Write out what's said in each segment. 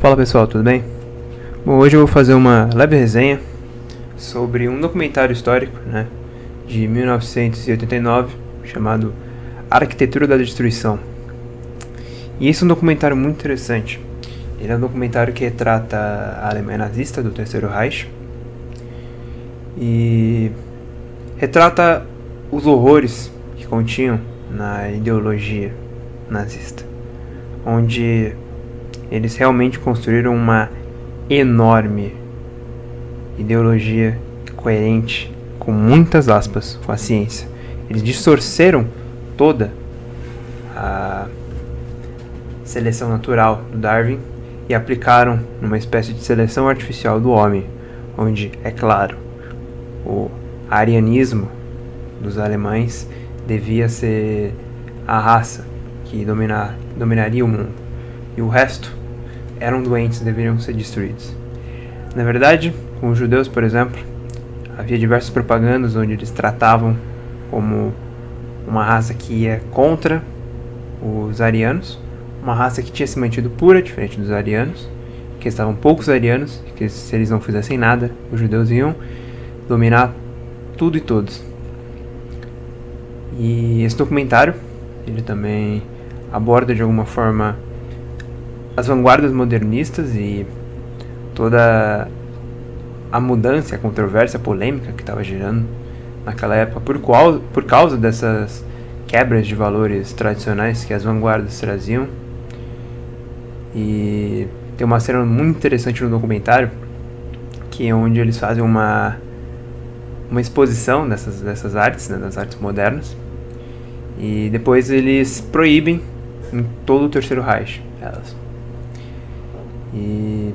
Fala pessoal, tudo bem? Bom, hoje eu vou fazer uma leve resenha sobre um documentário histórico, né, de 1989, chamado Arquitetura da Destruição. E esse é um documentário muito interessante. Ele é um documentário que retrata a Alemanha nazista do Terceiro Reich e retrata os horrores que continham na ideologia nazista, onde eles realmente construíram uma enorme ideologia coerente, com muitas aspas, com a ciência. Eles distorceram toda a seleção natural do Darwin e aplicaram numa espécie de seleção artificial do homem, onde, é claro, o arianismo dos alemães devia ser a raça que dominar, dominaria o mundo, e o resto eram doentes e deveriam ser destruídos. Na verdade, com os judeus, por exemplo, havia diversas propagandas onde eles tratavam como uma raça que ia contra os arianos, uma raça que tinha se mantido pura, diferente dos arianos, que estavam poucos arianos, que se eles não fizessem nada, os judeus iam dominar tudo e todos. E esse documentário, ele também aborda de alguma forma as vanguardas modernistas e toda a mudança, a controvérsia, a polêmica que estava gerando naquela época por, qual, por causa dessas quebras de valores tradicionais que as vanguardas traziam. E tem uma cena muito interessante no documentário que é onde eles fazem uma uma exposição dessas, dessas artes, né, das artes modernas. E depois eles proíbem em todo o terceiro Reich elas. E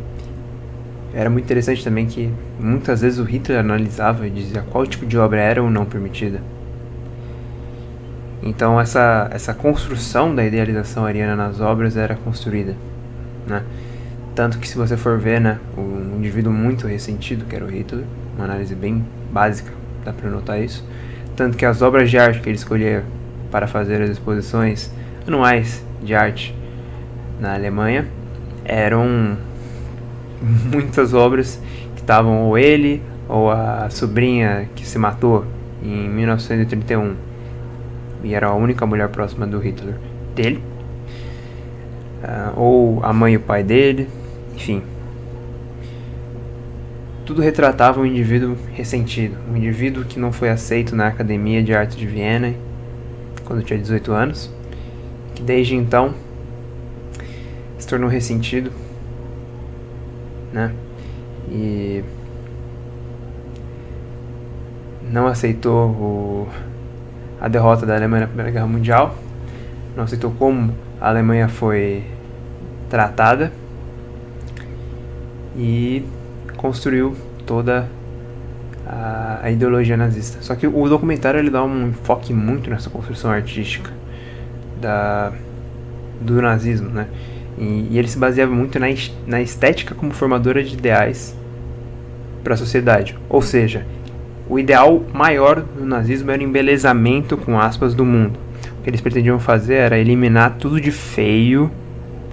era muito interessante também que muitas vezes o Hitler analisava e dizia qual tipo de obra era ou não permitida. Então essa, essa construção da idealização ariana nas obras era construída, né? Tanto que se você for ver, né, um indivíduo muito ressentido, que era o Hitler, uma análise bem básica, dá para notar isso. Tanto que as obras de arte que ele escolhia para fazer as exposições anuais de arte na Alemanha eram muitas obras que estavam ou ele ou a sobrinha que se matou em 1931 e era a única mulher próxima do Hitler dele uh, ou a mãe e o pai dele enfim. Tudo retratava um indivíduo ressentido um indivíduo que não foi aceito na Academia de Arte de Viena quando tinha 18 anos que desde então tornou ressentido né? E não aceitou o, a derrota da Alemanha na Primeira Guerra Mundial, não aceitou como a Alemanha foi tratada e construiu toda a, a, ideologia nazista. Só que o documentário ele dá um enfoque muito nessa construção artística da, do nazismo, né? E, e ele se baseava muito na, na estética como formadora de ideais para a sociedade. Ou seja, o ideal maior do nazismo era o embelezamento, com aspas, do mundo. O que eles pretendiam fazer era eliminar tudo de feio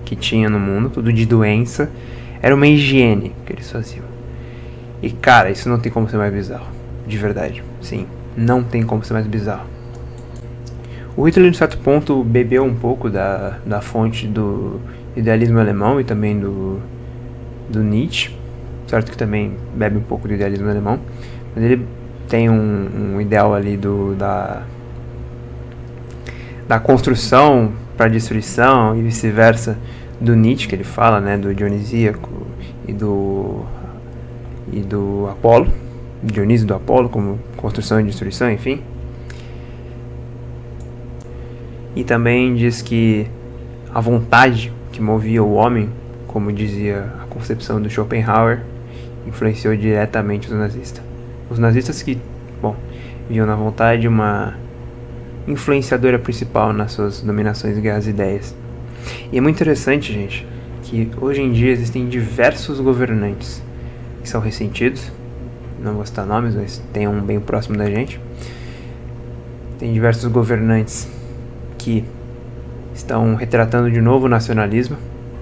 que tinha no mundo, tudo de doença. Era uma higiene que eles faziam. E cara, isso não tem como ser mais bizarro. De verdade. Sim, não tem como ser mais bizarro. O Hitler, de certo ponto, bebeu um pouco da, da fonte do idealismo alemão e também do, do Nietzsche, certo que também bebe um pouco do idealismo alemão, mas ele tem um, um ideal ali do, da, da construção para destruição e vice-versa do Nietzsche, que ele fala, né, do Dionisíaco e do, e do Apolo, Dionísio do Apolo, como construção e destruição, enfim. E também diz que a vontade que movia o homem, como dizia a concepção do Schopenhauer, influenciou diretamente os nazistas. Os nazistas que, bom, viam na vontade uma influenciadora principal nas suas dominações e guerras ideias. E é muito interessante, gente, que hoje em dia existem diversos governantes que são ressentidos, não vou citar nomes, mas tem um bem próximo da gente. Tem diversos governantes que estão retratando de novo o nacionalismo,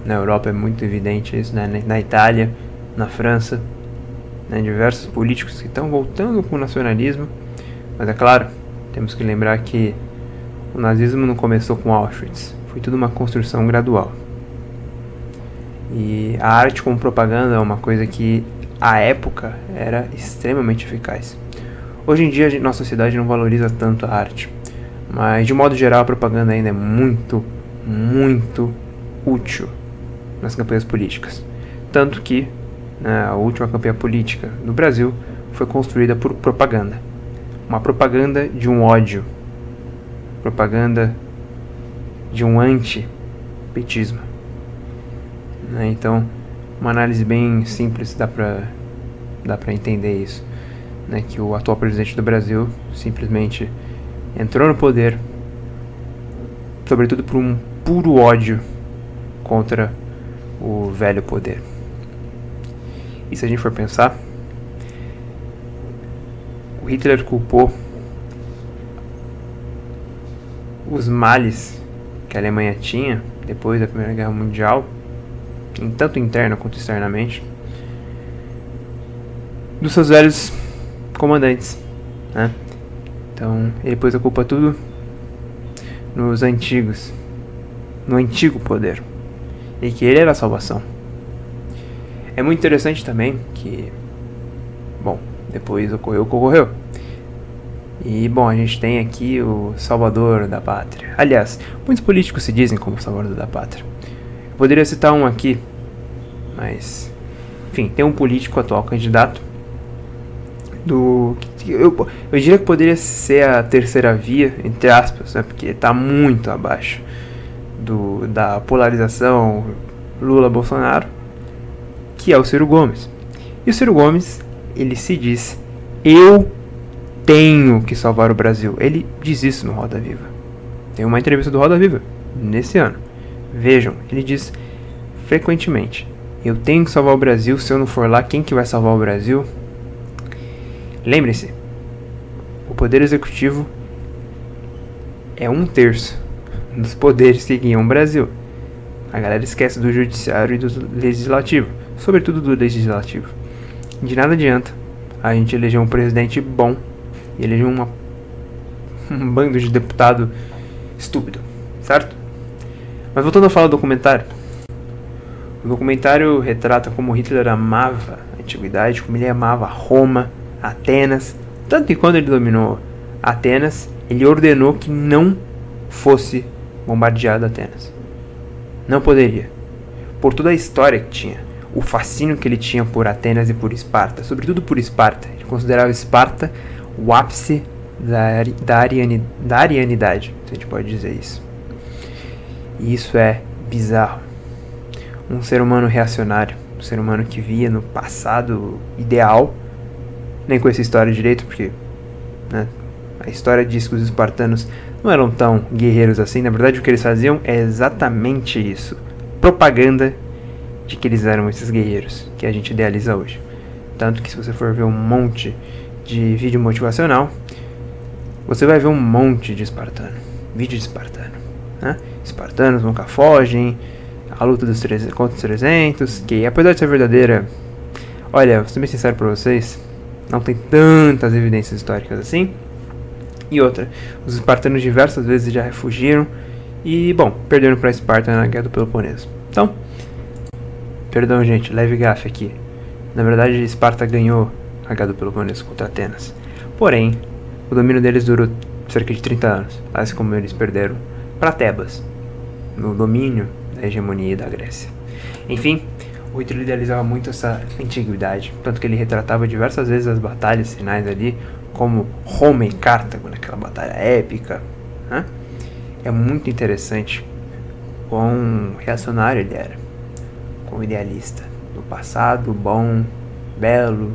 Na Europa é muito evidente isso, né? na Itália, na França, né? diversos políticos que estão voltando com o nacionalismo. Mas é claro, temos que lembrar que o nazismo não começou com Auschwitz, foi tudo uma construção gradual. E a arte como propaganda é uma coisa que à época era extremamente eficaz. Hoje em dia, a nossa sociedade não valoriza tanto a arte, mas de modo geral, a propaganda ainda é muito, muito útil nas campanhas políticas. Tanto que né, a última campanha política no Brasil foi construída por propaganda. Uma propaganda de um ódio, propaganda de um anti-petismo. Né? Então, uma análise bem simples dá pra, dá pra entender isso. Né? Que o atual presidente do Brasil simplesmente entrou no poder, sobretudo por um puro ódio contra o velho poder. E se a gente for pensar, o Hitler culpou os males que a Alemanha tinha depois da Primeira Guerra Mundial tanto interna quanto externamente, dos seus velhos comandantes. Né? Então ele pôs a culpa tudo nos antigos, no antigo poder, e que ele era a salvação. É muito interessante também que, bom, depois ocorreu o que ocorreu. E bom, a gente tem aqui o salvador da pátria. Aliás, muitos políticos se dizem como salvador da pátria. Poderia citar um aqui, mas. Enfim, tem um político atual candidato. Do. Eu, eu diria que poderia ser a terceira via, entre aspas, né, porque está muito abaixo do, da polarização Lula-Bolsonaro, que é o Ciro Gomes. E o Ciro Gomes, ele se diz: Eu tenho que salvar o Brasil. Ele diz isso no Roda Viva. Tem uma entrevista do Roda Viva nesse ano. Vejam, ele diz frequentemente: Eu tenho que salvar o Brasil. Se eu não for lá, quem que vai salvar o Brasil? Lembre-se, o poder executivo é um terço dos poderes que guiam o Brasil. A galera esquece do judiciário e do legislativo, sobretudo do legislativo. De nada adianta a gente eleger um presidente bom e eleger uma, um bando de deputado estúpido, certo? Mas voltando a falar do documentário. O documentário retrata como Hitler amava a antiguidade, como ele amava Roma, Atenas. Tanto que quando ele dominou Atenas, ele ordenou que não fosse bombardeado Atenas. Não poderia. Por toda a história que tinha, o fascínio que ele tinha por Atenas e por Esparta, sobretudo por Esparta. Ele considerava Esparta o ápice da, da, da arianidade, se a gente pode dizer isso. E isso é bizarro. Um ser humano reacionário, um ser humano que via no passado ideal, nem com essa história direito, porque né, a história diz que os espartanos não eram tão guerreiros assim. Na verdade, o que eles faziam é exatamente isso: propaganda de que eles eram esses guerreiros que a gente idealiza hoje. Tanto que, se você for ver um monte de vídeo motivacional, você vai ver um monte de espartano, vídeo de espartano. Né? Espartanos nunca fogem, a luta dos 300, contra os 300, que apesar de ser verdadeira, olha, vou ser bem sincero pra vocês, não tem tantas evidências históricas assim. E outra, os espartanos diversas vezes já refugiram e, bom, perderam para Esparta na Guerra do Peloponeso. Então, perdão, gente, leve gafe aqui. Na verdade, Esparta ganhou a Guerra do Peloponeso contra Atenas. Porém, o domínio deles durou cerca de 30 anos, assim como eles perderam para Tebas, no domínio da hegemonia da Grécia. Enfim, o idealizava muito essa antiguidade, tanto que ele retratava diversas vezes as batalhas finais ali, como Roma e Cartago, naquela batalha épica. Né? É muito interessante quão reacionário ele era, quão idealista, do passado bom, belo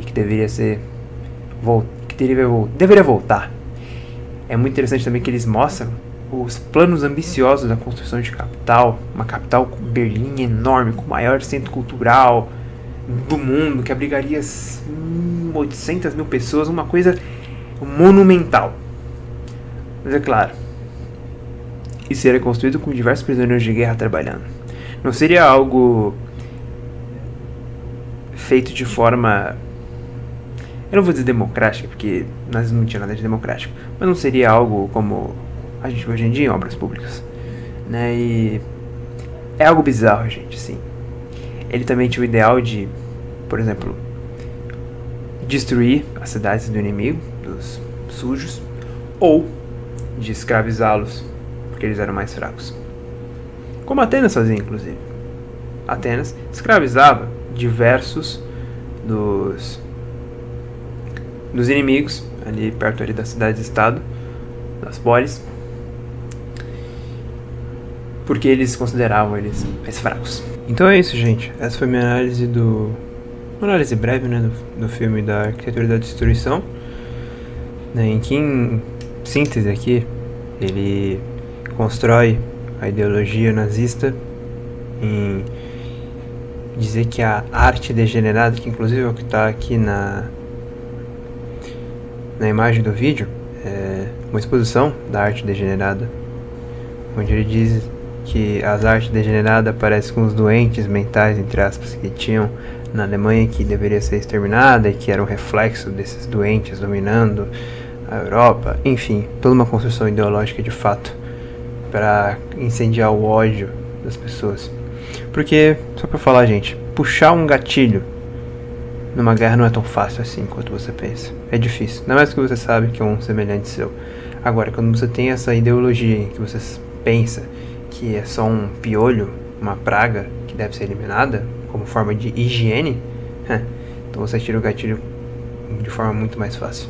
e que deveria ser que deveria, deveria voltar é muito interessante também que eles mostram os planos ambiciosos da construção de capital, uma capital com Berlim enorme, com o maior centro cultural do mundo, que abrigaria 800 mil pessoas, uma coisa monumental. Mas é claro, isso era construído com diversos prisioneiros de guerra trabalhando. Não seria algo feito de forma. Eu não vou dizer democrática, porque nós não tinha nada de democrático, mas não seria algo como a gente hoje em dia em obras públicas, né? E é algo bizarro, gente, sim. Ele também tinha o ideal de, por exemplo, destruir as cidades do inimigo, dos sujos, ou de escravizá-los, porque eles eram mais fracos. Como Atenas fazia, inclusive. Atenas escravizava diversos dos, dos inimigos, ali perto ali das cidades-estado, das polis, porque eles consideravam eles mais fracos. Então é isso, gente. Essa foi minha análise do. Uma análise breve né, do, do filme da Arquitetura da Destruição. Né, em que, em síntese aqui, ele constrói a ideologia nazista em dizer que a arte degenerada, que inclusive é o que está aqui na, na imagem do vídeo, é uma exposição da arte degenerada, onde ele diz que as artes degeneradas parecem com os doentes mentais, entre aspas, que tinham na Alemanha que deveria ser exterminada e que era um reflexo desses doentes dominando a Europa, enfim, toda uma construção ideológica de fato para incendiar o ódio das pessoas. Porque, só pra falar, gente, puxar um gatilho numa guerra não é tão fácil assim quanto você pensa. É difícil. Ainda mais que você sabe que é um semelhante seu. Agora, quando você tem essa ideologia que você pensa que é só um piolho, uma praga que deve ser eliminada como forma de higiene, então você tira o gatilho de forma muito mais fácil.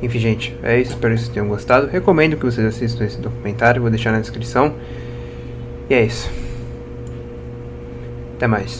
Enfim, gente, é isso. Espero que vocês tenham gostado. Recomendo que vocês assistam esse documentário. Vou deixar na descrição. E é isso. Até mais.